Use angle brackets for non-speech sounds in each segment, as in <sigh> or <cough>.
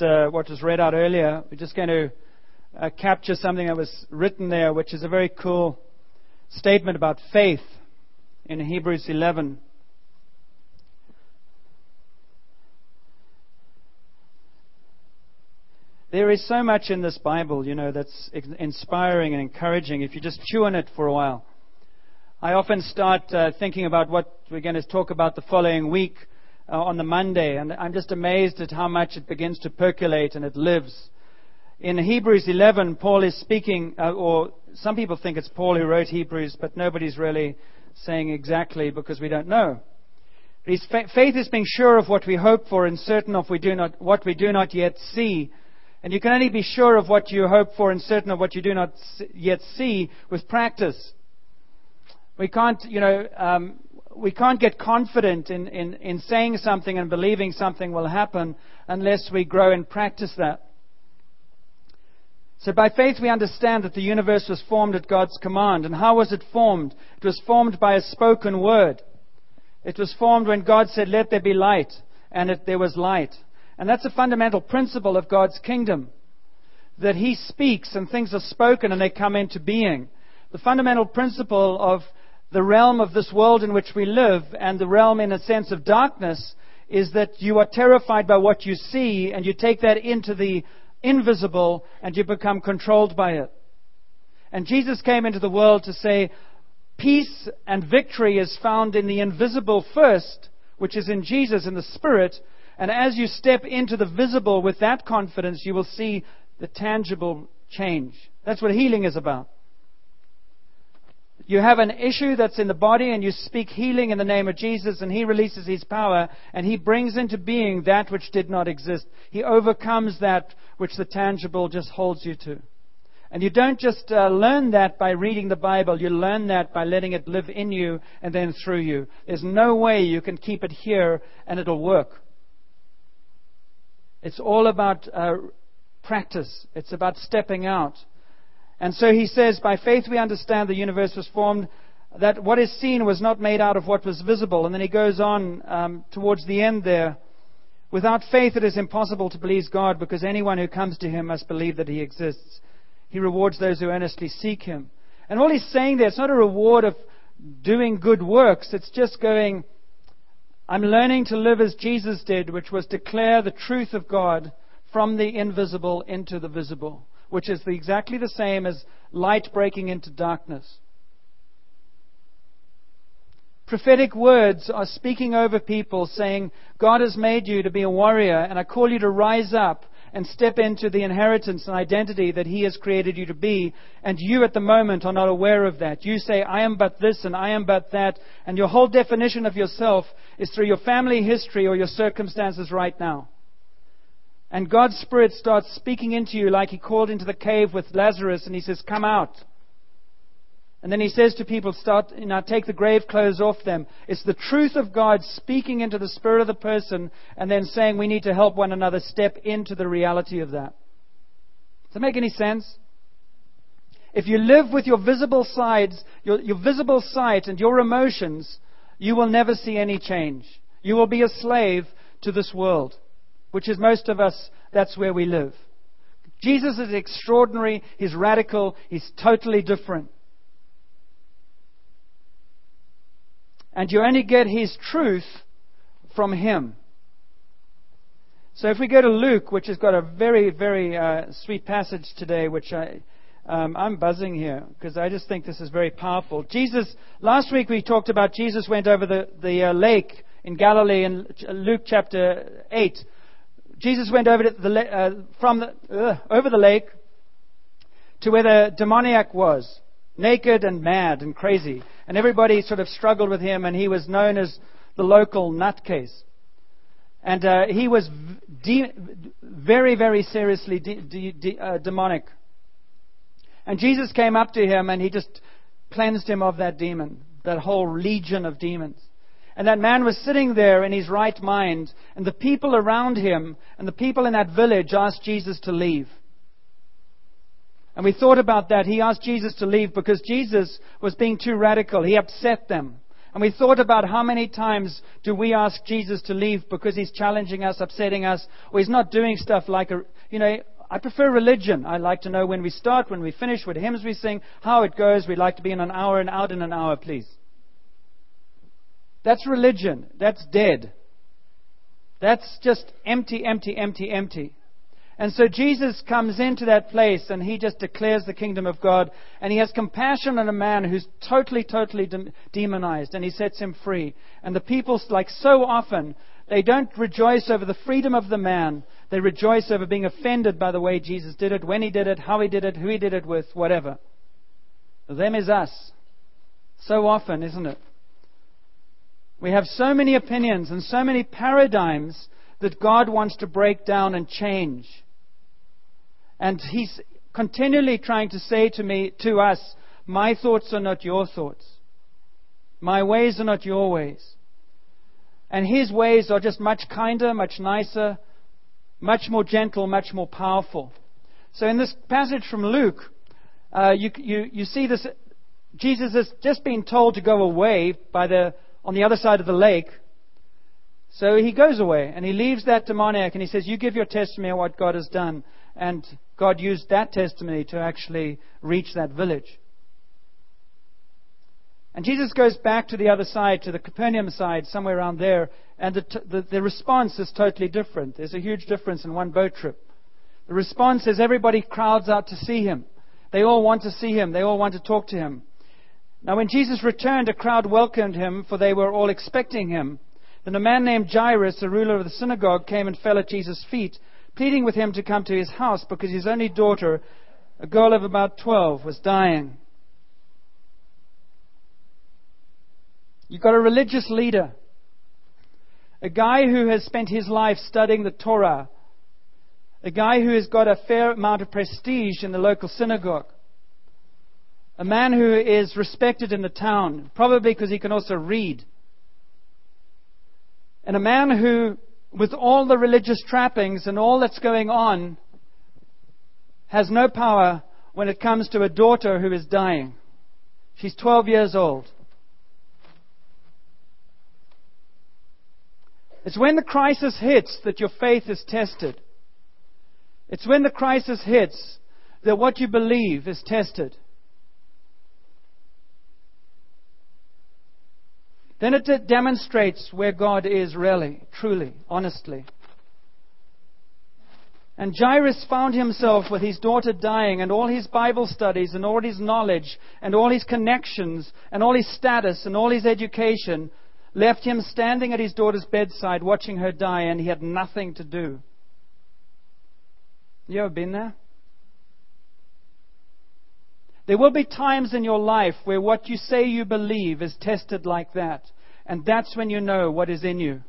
uh, what was read out earlier. We're just going to uh, capture something that was written there, which is a very cool statement about faith in Hebrews 11. There is so much in this Bible, you know, that's inspiring and encouraging if you just chew on it for a while. I often start uh, thinking about what we're going to talk about the following week uh, on the Monday, and I'm just amazed at how much it begins to percolate and it lives. In Hebrews 11, Paul is speaking, uh, or some people think it's Paul who wrote Hebrews, but nobody's really saying exactly because we don't know. His faith is being sure of what we hope for and certain of we do not, what we do not yet see. And you can only be sure of what you hope for and certain of what you do not yet see with practice. We can't, you know, um, we can't get confident in, in, in saying something and believing something will happen unless we grow and practice that. So by faith we understand that the universe was formed at God's command. And how was it formed? It was formed by a spoken word. It was formed when God said, let there be light, and it, there was light. And that's a fundamental principle of God's kingdom. That He speaks and things are spoken and they come into being. The fundamental principle of the realm of this world in which we live and the realm in a sense of darkness is that you are terrified by what you see and you take that into the invisible and you become controlled by it. And Jesus came into the world to say, peace and victory is found in the invisible first, which is in Jesus in the Spirit. And as you step into the visible with that confidence, you will see the tangible change. That's what healing is about. You have an issue that's in the body and you speak healing in the name of Jesus and He releases His power and He brings into being that which did not exist. He overcomes that which the tangible just holds you to. And you don't just uh, learn that by reading the Bible, you learn that by letting it live in you and then through you. There's no way you can keep it here and it'll work. It's all about uh, practice, it's about stepping out. And so he says, By faith we understand the universe was formed, that what is seen was not made out of what was visible. And then he goes on um, towards the end there. Without faith it is impossible to please God because anyone who comes to him must believe that he exists. He rewards those who earnestly seek him. And all he's saying there, it's not a reward of doing good works. It's just going, I'm learning to live as Jesus did, which was declare the truth of God from the invisible into the visible which is the, exactly the same as light breaking into darkness. Prophetic words are speaking over people saying, God has made you to be a warrior, and I call you to rise up and step into the inheritance and identity that He has created you to be, and you at the moment are not aware of that. You say, I am but this and I am but that, and your whole definition of yourself is through your family history or your circumstances right now. And God's Spirit starts speaking into you like He called into the cave with Lazarus and He says, Come out. And then He says to people, Start, you know, take the grave clothes off them. It's the truth of God speaking into the spirit of the person and then saying we need to help one another step into the reality of that. Does that make any sense? If you live with your visible sides, your, your visible sight and your emotions, you will never see any change. You will be a slave to this world which is most of us, that's where we live. Jesus is extraordinary, he's radical, he's totally different. And you only get his truth from him. So if we go to Luke, which has got a very, very uh, sweet passage today, which I, um, I'm buzzing here because I just think this is very powerful. Jesus, last week we talked about Jesus went over the, the uh, lake in Galilee in Luke chapter 8 Jesus went over the, uh, from the, uh, over the lake to where the demoniac was, naked and mad and crazy. And everybody sort of struggled with him, and he was known as the local nutcase. And uh, he was de- very, very seriously de- de- uh, demonic. And Jesus came up to him, and he just cleansed him of that demon, that whole legion of demons. And that man was sitting there in his right mind, and the people around him and the people in that village asked Jesus to leave. And we thought about that. He asked Jesus to leave because Jesus was being too radical. He upset them. And we thought about how many times do we ask Jesus to leave because he's challenging us, upsetting us, or he's not doing stuff like a, you know, I prefer religion. I like to know when we start, when we finish, what hymns we sing, how it goes. We'd like to be in an hour and out in an hour, please. That's religion. That's dead. That's just empty, empty, empty, empty. And so Jesus comes into that place and he just declares the kingdom of God. And he has compassion on a man who's totally, totally de- demonized. And he sets him free. And the people, like so often, they don't rejoice over the freedom of the man. They rejoice over being offended by the way Jesus did it, when he did it, how he did it, who he did it with, whatever. Them is us. So often, isn't it? We have so many opinions and so many paradigms that God wants to break down and change. And He's continually trying to say to me, to us, my thoughts are not your thoughts. My ways are not your ways. And His ways are just much kinder, much nicer, much more gentle, much more powerful. So in this passage from Luke, uh, you, you, you see this. Jesus has just been told to go away by the on the other side of the lake. So he goes away and he leaves that demoniac and he says, You give your testimony of what God has done. And God used that testimony to actually reach that village. And Jesus goes back to the other side, to the Capernaum side, somewhere around there, and the, t- the, the response is totally different. There's a huge difference in one boat trip. The response is everybody crowds out to see him. They all want to see him. They all want to talk to him. Now, when Jesus returned, a crowd welcomed him, for they were all expecting him. Then a man named Jairus, a ruler of the synagogue, came and fell at Jesus' feet, pleading with him to come to his house because his only daughter, a girl of about 12, was dying. You've got a religious leader, a guy who has spent his life studying the Torah, a guy who has got a fair amount of prestige in the local synagogue a man who is respected in the town, probably because he can also read. And a man who, with all the religious trappings and all that's going on, has no power when it comes to a daughter who is dying. She's 12 years old. It's when the crisis hits that your faith is tested. It's when the crisis hits that what you believe is tested. Then it demonstrates where God is really, truly, honestly. And Jairus found himself with his daughter dying, and all his Bible studies, and all his knowledge, and all his connections, and all his status, and all his education left him standing at his daughter's bedside watching her die, and he had nothing to do. You ever been there? There will be times in your life where what you say you believe is tested like that. And that's when you know what is in you.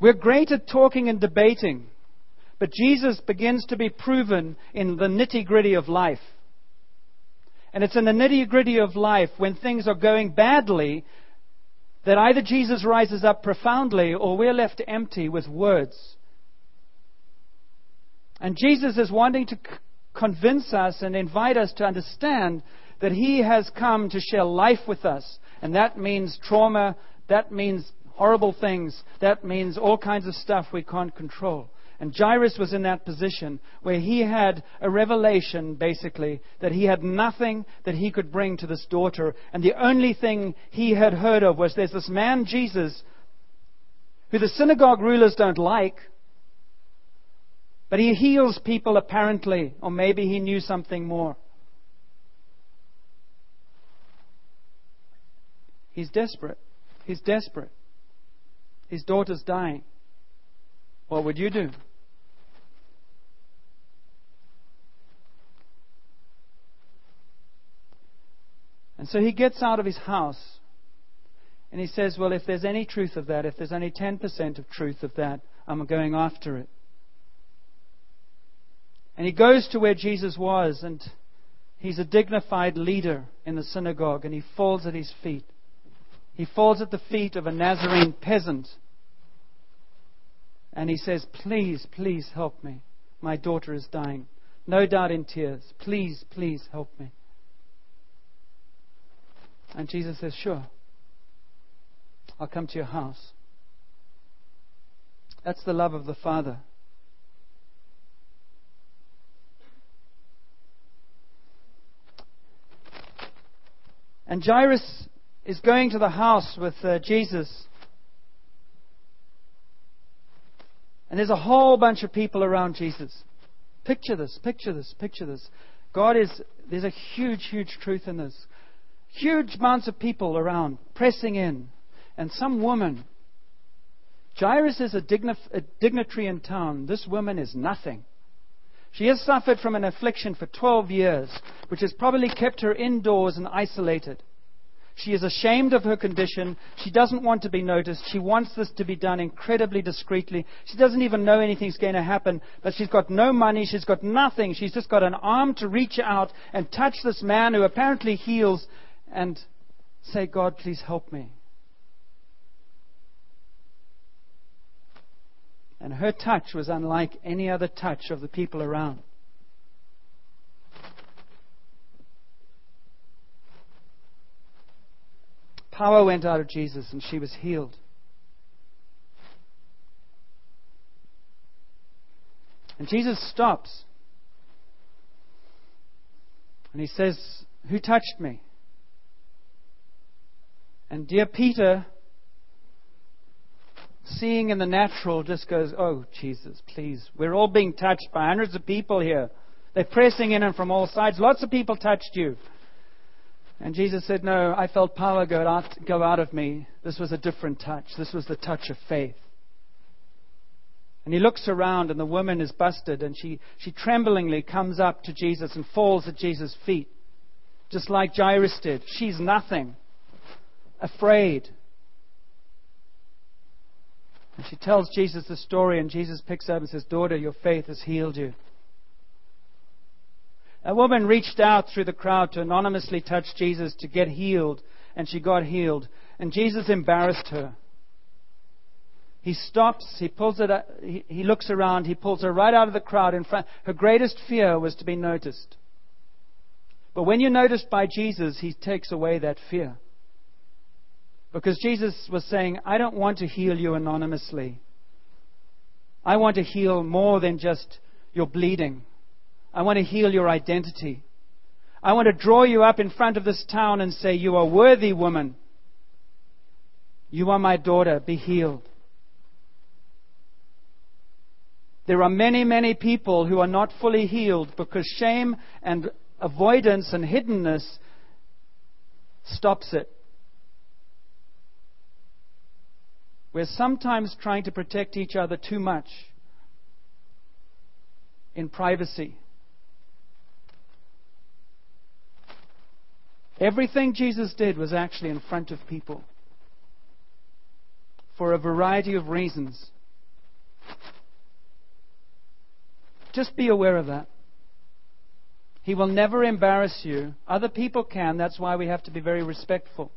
We're great at talking and debating, but Jesus begins to be proven in the nitty gritty of life. And it's in the nitty gritty of life when things are going badly that either Jesus rises up profoundly or we're left empty with words. And Jesus is wanting to convince us and invite us to understand that He has come to share life with us. And that means trauma, that means horrible things, that means all kinds of stuff we can't control. And Jairus was in that position where he had a revelation, basically, that he had nothing that he could bring to this daughter. And the only thing he had heard of was there's this man, Jesus, who the synagogue rulers don't like, but he heals people apparently, or maybe he knew something more. He's desperate. He's desperate. His daughter's dying. What would you do? And so he gets out of his house and he says, Well, if there's any truth of that, if there's only 10% of truth of that, I'm going after it. And he goes to where Jesus was, and he's a dignified leader in the synagogue, and he falls at his feet. He falls at the feet of a Nazarene peasant. And he says, Please, please help me. My daughter is dying. no doubt in tears. Please, please help me. And Jesus says, Sure. I'll come to your house. That's the love of the Father. And Jairus is going to the house with uh, Jesus. And there's a whole bunch of people around Jesus. Picture this, picture this, picture this. God is, there's a huge, huge truth in this. Huge amounts of people around, pressing in. And some woman. Jairus is a, dignif- a dignitary in town. This woman is nothing. She has suffered from an affliction for 12 years, which has probably kept her indoors and isolated. She is ashamed of her condition. She doesn't want to be noticed. She wants this to be done incredibly discreetly. She doesn't even know anything's going to happen, but she's got no money. She's got nothing. She's just got an arm to reach out and touch this man who apparently heals and say, God, please help me. And her touch was unlike any other touch of the people around. Power went out of Jesus and she was healed. And Jesus stops. And he says, Who touched me? And dear Peter seeing in the natural just goes, Oh, Jesus, please. We're all being touched by hundreds of people here. They're pressing in and from all sides. Lots of people touched you. And Jesus said, No, I felt power go out, go out of me. This was a different touch. This was the touch of faith. And he looks around, and the woman is busted, and she, she tremblingly comes up to Jesus and falls at Jesus' feet, just like Jairus did. She's nothing, afraid. And she tells Jesus the story, and Jesus picks up and says, Daughter, your faith has healed you. A woman reached out through the crowd to anonymously touch Jesus to get healed, and she got healed. And Jesus embarrassed her. He stops, he pulls it, he, he looks around, he pulls her right out of the crowd in front. Her greatest fear was to be noticed. But when you're noticed by Jesus, he takes away that fear. Because Jesus was saying, I don't want to heal you anonymously. I want to heal more than just your bleeding. I want to heal your identity. I want to draw you up in front of this town and say, You are worthy, woman. You are my daughter. Be healed. There are many, many people who are not fully healed because shame and avoidance and hiddenness stops it. We're sometimes trying to protect each other too much in privacy. Everything Jesus did was actually in front of people for a variety of reasons. Just be aware of that. He will never embarrass you. Other people can. That's why we have to be very respectful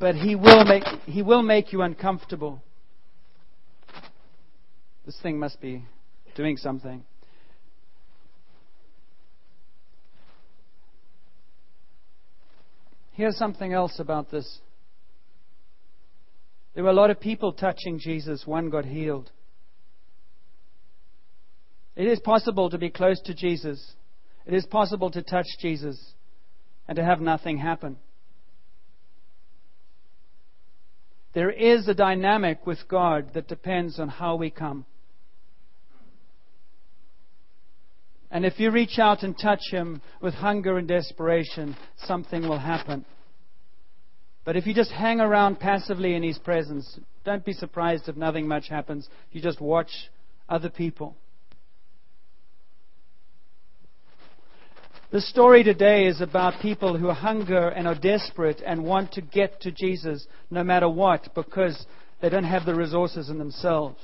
but he will make, he will make you uncomfortable. This thing must be doing something. Here's something else about this. There were a lot of people touching Jesus. One got healed. It is possible to be close to Jesus. It is possible to touch Jesus and to have nothing happen. There is a dynamic with God that depends on how we come. And if you reach out and touch Him with hunger and desperation, something will happen. But if you just hang around passively in His presence, don't be surprised if nothing much happens. You just watch other people. The story today is about people who hunger and are desperate and want to get to Jesus no matter what because they don't have the resources in themselves.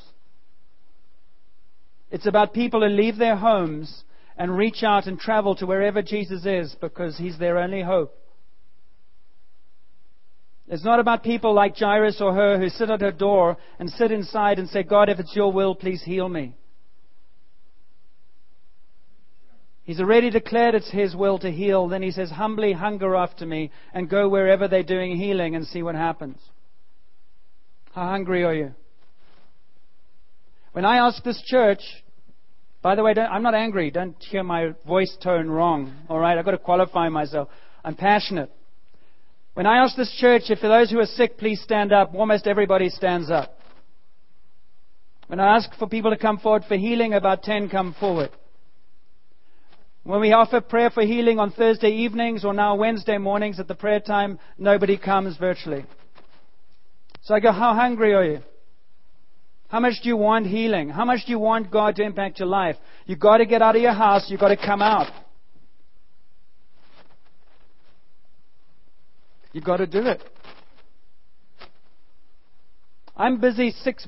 It's about people who leave their homes and reach out and travel to wherever Jesus is because he's their only hope. It's not about people like Jairus or her who sit at her door and sit inside and say, God, if it's your will, please heal me. He's already declared it's His will to heal. Then He says, humbly hunger after me and go wherever they're doing healing and see what happens. How hungry are you? When I ask this church, by the way, I'm not angry. Don't hear my voice tone wrong. All right, I've got to qualify myself. I'm passionate. When I ask this church if for those who are sick, please stand up, almost everybody stands up. When I ask for people to come forward for healing, about 10 come forward. When we offer prayer for healing on Thursday evenings or now Wednesday mornings at the prayer time, nobody comes virtually. So I go, How hungry are you? How much do you want healing? How much do you want God to impact your life? You've got to get out of your house. You've got to come out. You've got to do it. I'm busy six,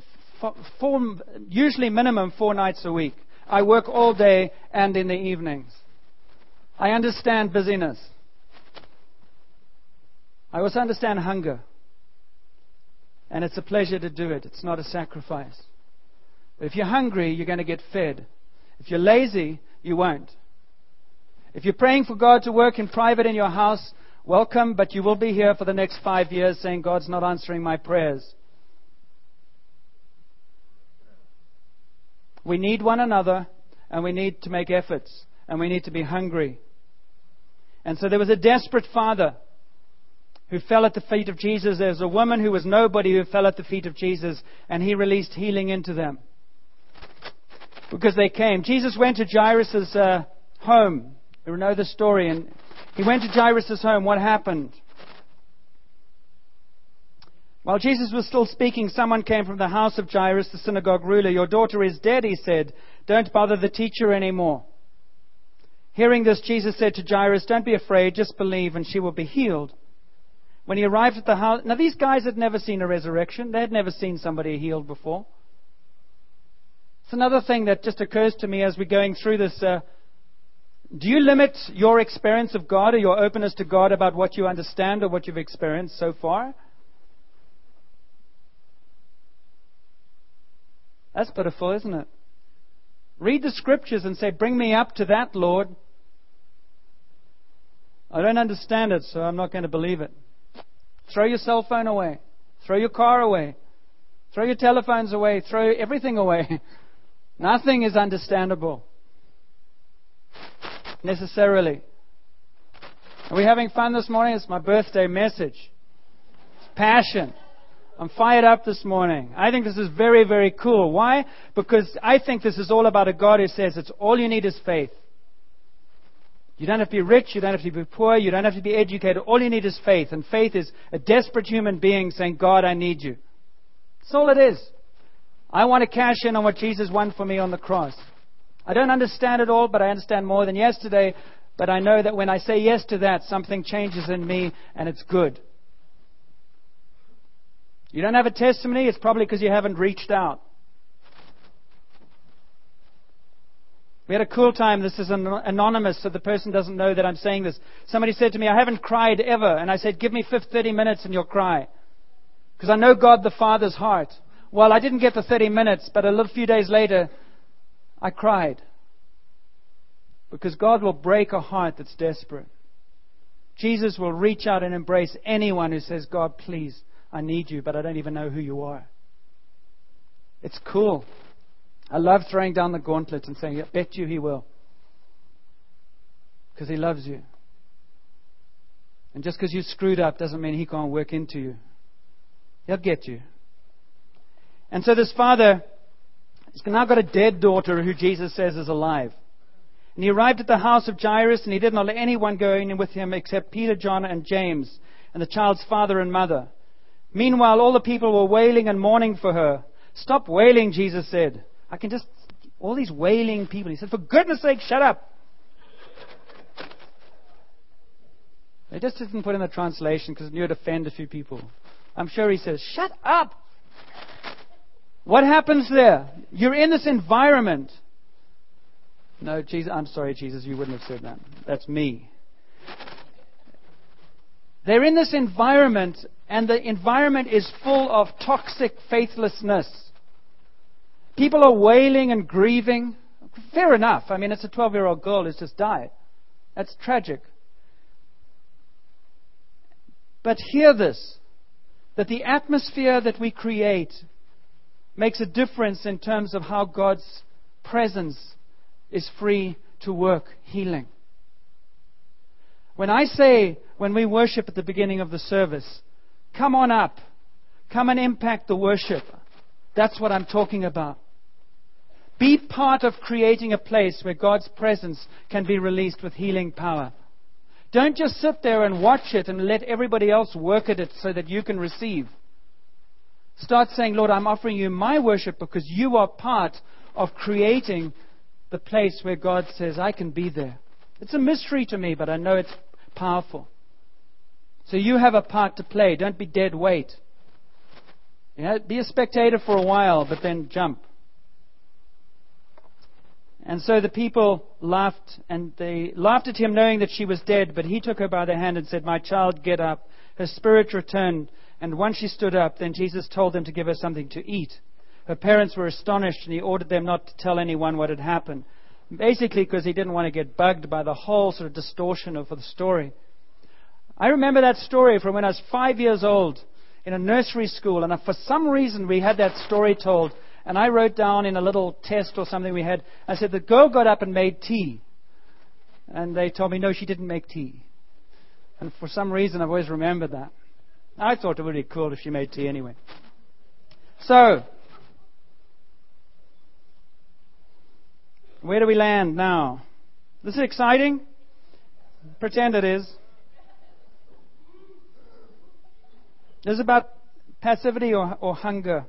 four, usually minimum four nights a week. I work all day and in the evenings. I understand busyness. I also understand hunger. And it's a pleasure to do it. It's not a sacrifice. But if you're hungry, you're going to get fed. If you're lazy, you won't. If you're praying for God to work in private in your house, welcome, but you will be here for the next five years saying, God's not answering my prayers. We need one another, and we need to make efforts, and we need to be hungry. And so there was a desperate father who fell at the feet of Jesus. There was a woman who was nobody who fell at the feet of Jesus, and he released healing into them. Because they came. Jesus went to Jairus' uh, home. You know the story. And he went to Jairus' home. What happened? While Jesus was still speaking, someone came from the house of Jairus, the synagogue ruler. Your daughter is dead, he said. Don't bother the teacher anymore. Hearing this, Jesus said to Jairus, Don't be afraid, just believe, and she will be healed. When he arrived at the house, now these guys had never seen a resurrection. They had never seen somebody healed before. It's another thing that just occurs to me as we're going through this. Uh, do you limit your experience of God or your openness to God about what you understand or what you've experienced so far? That's pitiful, isn't it? Read the scriptures and say, Bring me up to that, Lord. I don't understand it, so I'm not going to believe it. Throw your cell phone away. Throw your car away. Throw your telephones away. Throw everything away. <laughs> Nothing is understandable. Necessarily. Are we having fun this morning? It's my birthday message. It's passion. I'm fired up this morning. I think this is very, very cool. Why? Because I think this is all about a God who says it's all you need is faith. You don't have to be rich. You don't have to be poor. You don't have to be educated. All you need is faith. And faith is a desperate human being saying, God, I need you. That's all it is. I want to cash in on what Jesus won for me on the cross. I don't understand it all, but I understand more than yesterday. But I know that when I say yes to that, something changes in me and it's good. You don't have a testimony, it's probably because you haven't reached out. We had a cool time. This is anonymous, so the person doesn't know that I'm saying this. Somebody said to me, I haven't cried ever. And I said, Give me 30 minutes and you'll cry. Because I know God the Father's heart. Well, I didn't get the 30 minutes, but a little few days later, I cried. Because God will break a heart that's desperate. Jesus will reach out and embrace anyone who says, God, please, I need you, but I don't even know who you are. It's cool. I love throwing down the gauntlet and saying, I bet you he will. Because he loves you. And just because you screwed up doesn't mean he can't work into you. He'll get you. And so this father has now got a dead daughter who Jesus says is alive. And he arrived at the house of Jairus and he did not let anyone go in with him except Peter, John, and James, and the child's father and mother. Meanwhile, all the people were wailing and mourning for her. Stop wailing, Jesus said. I can just, all these wailing people. He said, For goodness sake, shut up. They just didn't put in the translation because it knew it'd offend a few people. I'm sure he says, Shut up. What happens there? You're in this environment. No, Jesus, I'm sorry, Jesus, you wouldn't have said that. That's me. They're in this environment, and the environment is full of toxic faithlessness. People are wailing and grieving. Fair enough. I mean, it's a 12 year old girl who's just died. That's tragic. But hear this that the atmosphere that we create makes a difference in terms of how God's presence is free to work healing. When I say, when we worship at the beginning of the service, come on up, come and impact the worship, that's what I'm talking about. Be part of creating a place where God's presence can be released with healing power. Don't just sit there and watch it and let everybody else work at it so that you can receive. Start saying, Lord, I'm offering you my worship because you are part of creating the place where God says, I can be there. It's a mystery to me, but I know it's powerful. So you have a part to play. Don't be dead weight. Be a spectator for a while, but then jump. And so the people laughed, and they laughed at him, knowing that she was dead. But he took her by the hand and said, My child, get up. Her spirit returned, and once she stood up, then Jesus told them to give her something to eat. Her parents were astonished, and he ordered them not to tell anyone what had happened. Basically, because he didn't want to get bugged by the whole sort of distortion of the story. I remember that story from when I was five years old in a nursery school, and for some reason we had that story told and I wrote down in a little test or something we had, I said, the girl got up and made tea. And they told me, no, she didn't make tea. And for some reason, I've always remembered that. I thought it would be cool if she made tea anyway. So, where do we land now? This is exciting. Pretend it is. This is about passivity or, or hunger.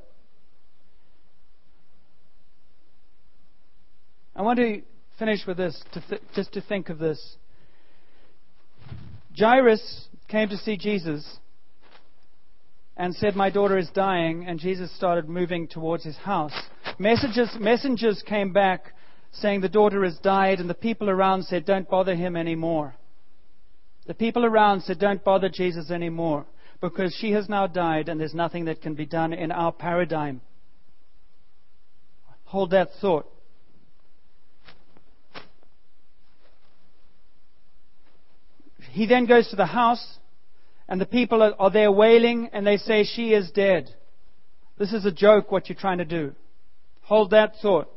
Want to finish with this, to th- just to think of this. Jairus came to see Jesus and said, My daughter is dying, and Jesus started moving towards his house. Messages, messengers came back saying, The daughter has died, and the people around said, Don't bother him anymore. The people around said, Don't bother Jesus anymore, because she has now died, and there's nothing that can be done in our paradigm. Hold that thought. He then goes to the house, and the people are, are there wailing, and they say, She is dead. This is a joke, what you're trying to do. Hold that thought.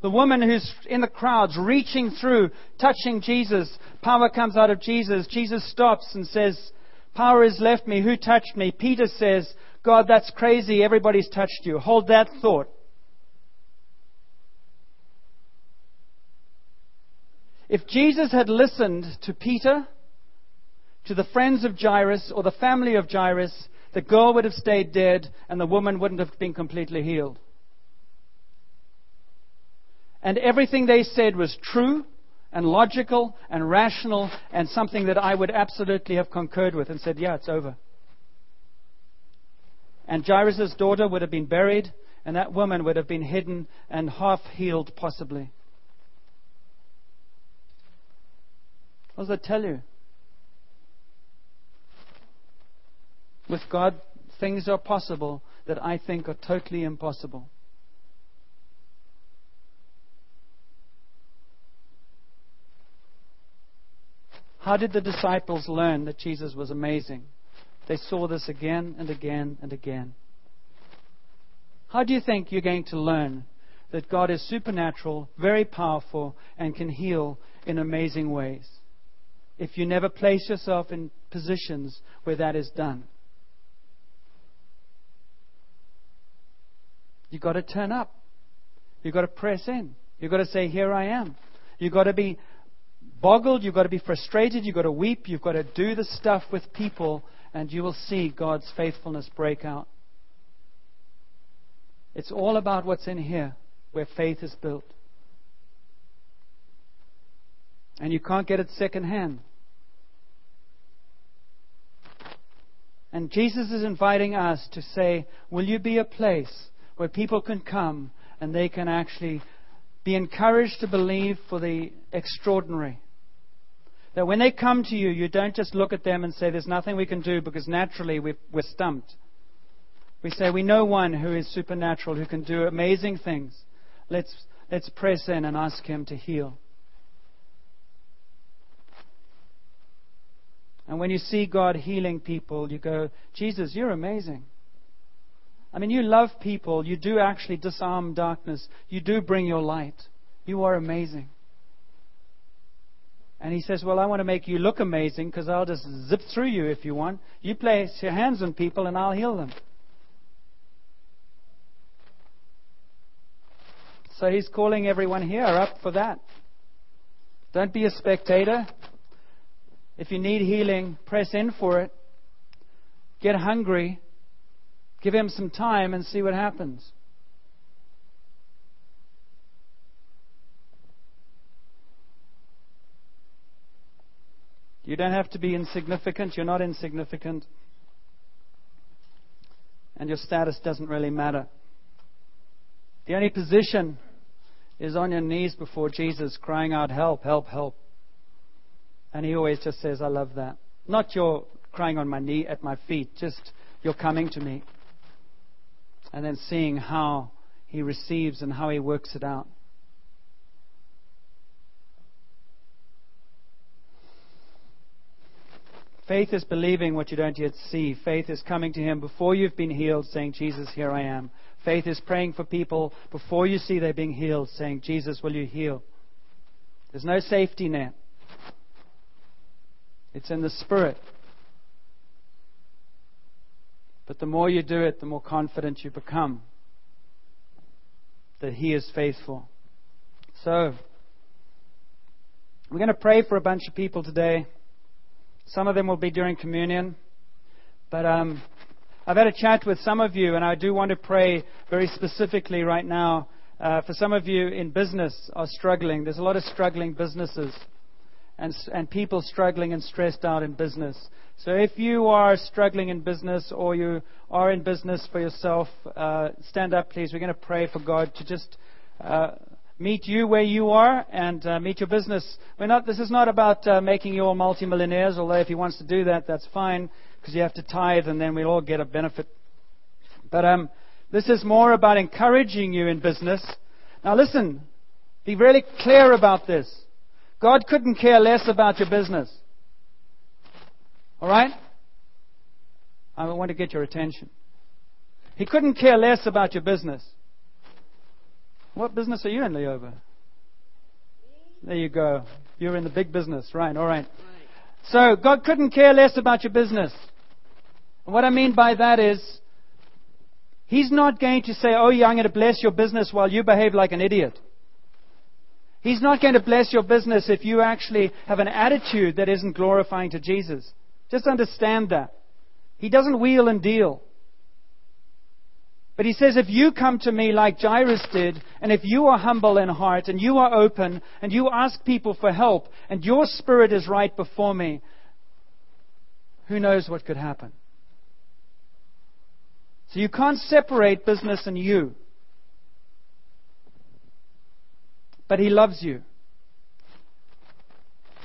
The woman who's in the crowds, reaching through, touching Jesus. Power comes out of Jesus. Jesus stops and says, Power has left me. Who touched me? Peter says, God, that's crazy. Everybody's touched you. Hold that thought. If Jesus had listened to Peter, to the friends of Jairus or the family of Jairus, the girl would have stayed dead and the woman wouldn't have been completely healed. And everything they said was true and logical and rational and something that I would absolutely have concurred with and said, yeah, it's over. And Jairus' daughter would have been buried and that woman would have been hidden and half healed, possibly. What does that tell you? With God, things are possible that I think are totally impossible. How did the disciples learn that Jesus was amazing? They saw this again and again and again. How do you think you're going to learn that God is supernatural, very powerful, and can heal in amazing ways? If you never place yourself in positions where that is done. You've got to turn up. You've got to press in. You've got to say, Here I am. You've got to be boggled. You've got to be frustrated. You've got to weep. You've got to do the stuff with people, and you will see God's faithfulness break out. It's all about what's in here, where faith is built. And you can't get it secondhand. And Jesus is inviting us to say, Will you be a place where people can come and they can actually be encouraged to believe for the extraordinary. That when they come to you, you don't just look at them and say, There's nothing we can do because naturally we're stumped. We say, We know one who is supernatural, who can do amazing things. Let's, let's press in and ask Him to heal. And when you see God healing people, you go, Jesus, you're amazing. I mean, you love people. You do actually disarm darkness. You do bring your light. You are amazing. And he says, Well, I want to make you look amazing because I'll just zip through you if you want. You place your hands on people and I'll heal them. So he's calling everyone here up for that. Don't be a spectator. If you need healing, press in for it. Get hungry. Give him some time and see what happens. You don't have to be insignificant. You're not insignificant. And your status doesn't really matter. The only position is on your knees before Jesus, crying out, Help, help, help. And he always just says, I love that. Not your crying on my knee at my feet, just you're coming to me. And then seeing how he receives and how he works it out. Faith is believing what you don't yet see. Faith is coming to Him before you've been healed, saying, Jesus, here I am. Faith is praying for people before you see they're being healed, saying, Jesus, will you heal? There's no safety net. It's in the Spirit. But the more you do it, the more confident you become that He is faithful. So, we're going to pray for a bunch of people today. Some of them will be during communion. But um, I've had a chat with some of you, and I do want to pray very specifically right now. Uh, for some of you in business are struggling. There's a lot of struggling businesses and, and people struggling and stressed out in business. So if you are struggling in business or you are in business for yourself, uh, stand up, please. We're going to pray for God to just uh, meet you where you are and uh, meet your business. We're not, this is not about uh, making you all multimillionaires, although if he wants to do that, that's fine, because you have to tithe and then we'll all get a benefit. But um, this is more about encouraging you in business. Now listen, be really clear about this. God couldn't care less about your business. All right? I want to get your attention. He couldn't care less about your business. What business are you in, Leova? There you go. You're in the big business. Right, all right. So, God couldn't care less about your business. And what I mean by that is, He's not going to say, Oh, yeah, I'm going to bless your business while you behave like an idiot. He's not going to bless your business if you actually have an attitude that isn't glorifying to Jesus. Just understand that. He doesn't wheel and deal. But he says, if you come to me like Jairus did, and if you are humble in heart, and you are open, and you ask people for help, and your spirit is right before me, who knows what could happen? So you can't separate business and you. But he loves you.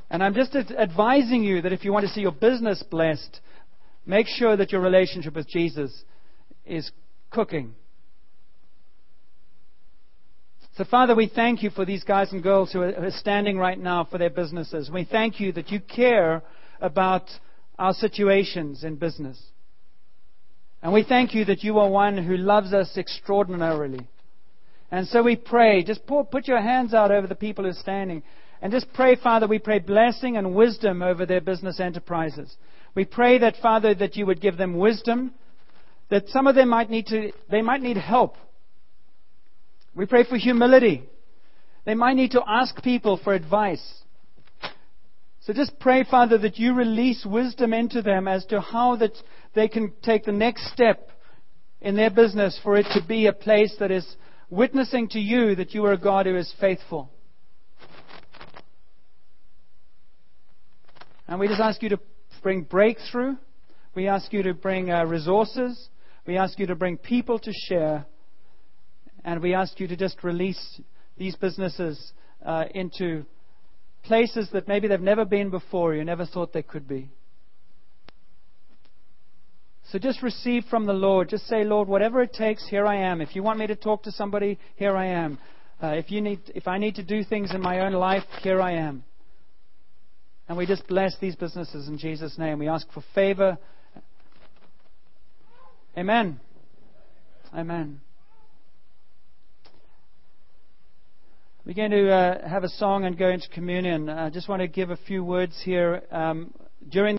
And I'm just advising you that if you want to see your business blessed, make sure that your relationship with Jesus is cooking. So, Father, we thank you for these guys and girls who are standing right now for their businesses. We thank you that you care about our situations in business. And we thank you that you are one who loves us extraordinarily. And so we pray, just put your hands out over the people who are standing. And just pray, Father, we pray blessing and wisdom over their business enterprises. We pray that, Father, that you would give them wisdom that some of them might need to, they might need help. We pray for humility. They might need to ask people for advice. So just pray, Father, that you release wisdom into them as to how that they can take the next step in their business for it to be a place that is witnessing to you that you are a God who is faithful. And we just ask you to bring breakthrough. We ask you to bring uh, resources. We ask you to bring people to share. And we ask you to just release these businesses uh, into places that maybe they've never been before, you never thought they could be. So just receive from the Lord. Just say, Lord, whatever it takes, here I am. If you want me to talk to somebody, here I am. Uh, if, you need, if I need to do things in my own life, here I am. And we just bless these businesses in Jesus' name. We ask for favor. Amen. Amen. We're going to uh, have a song and go into communion. I just want to give a few words here. Um, during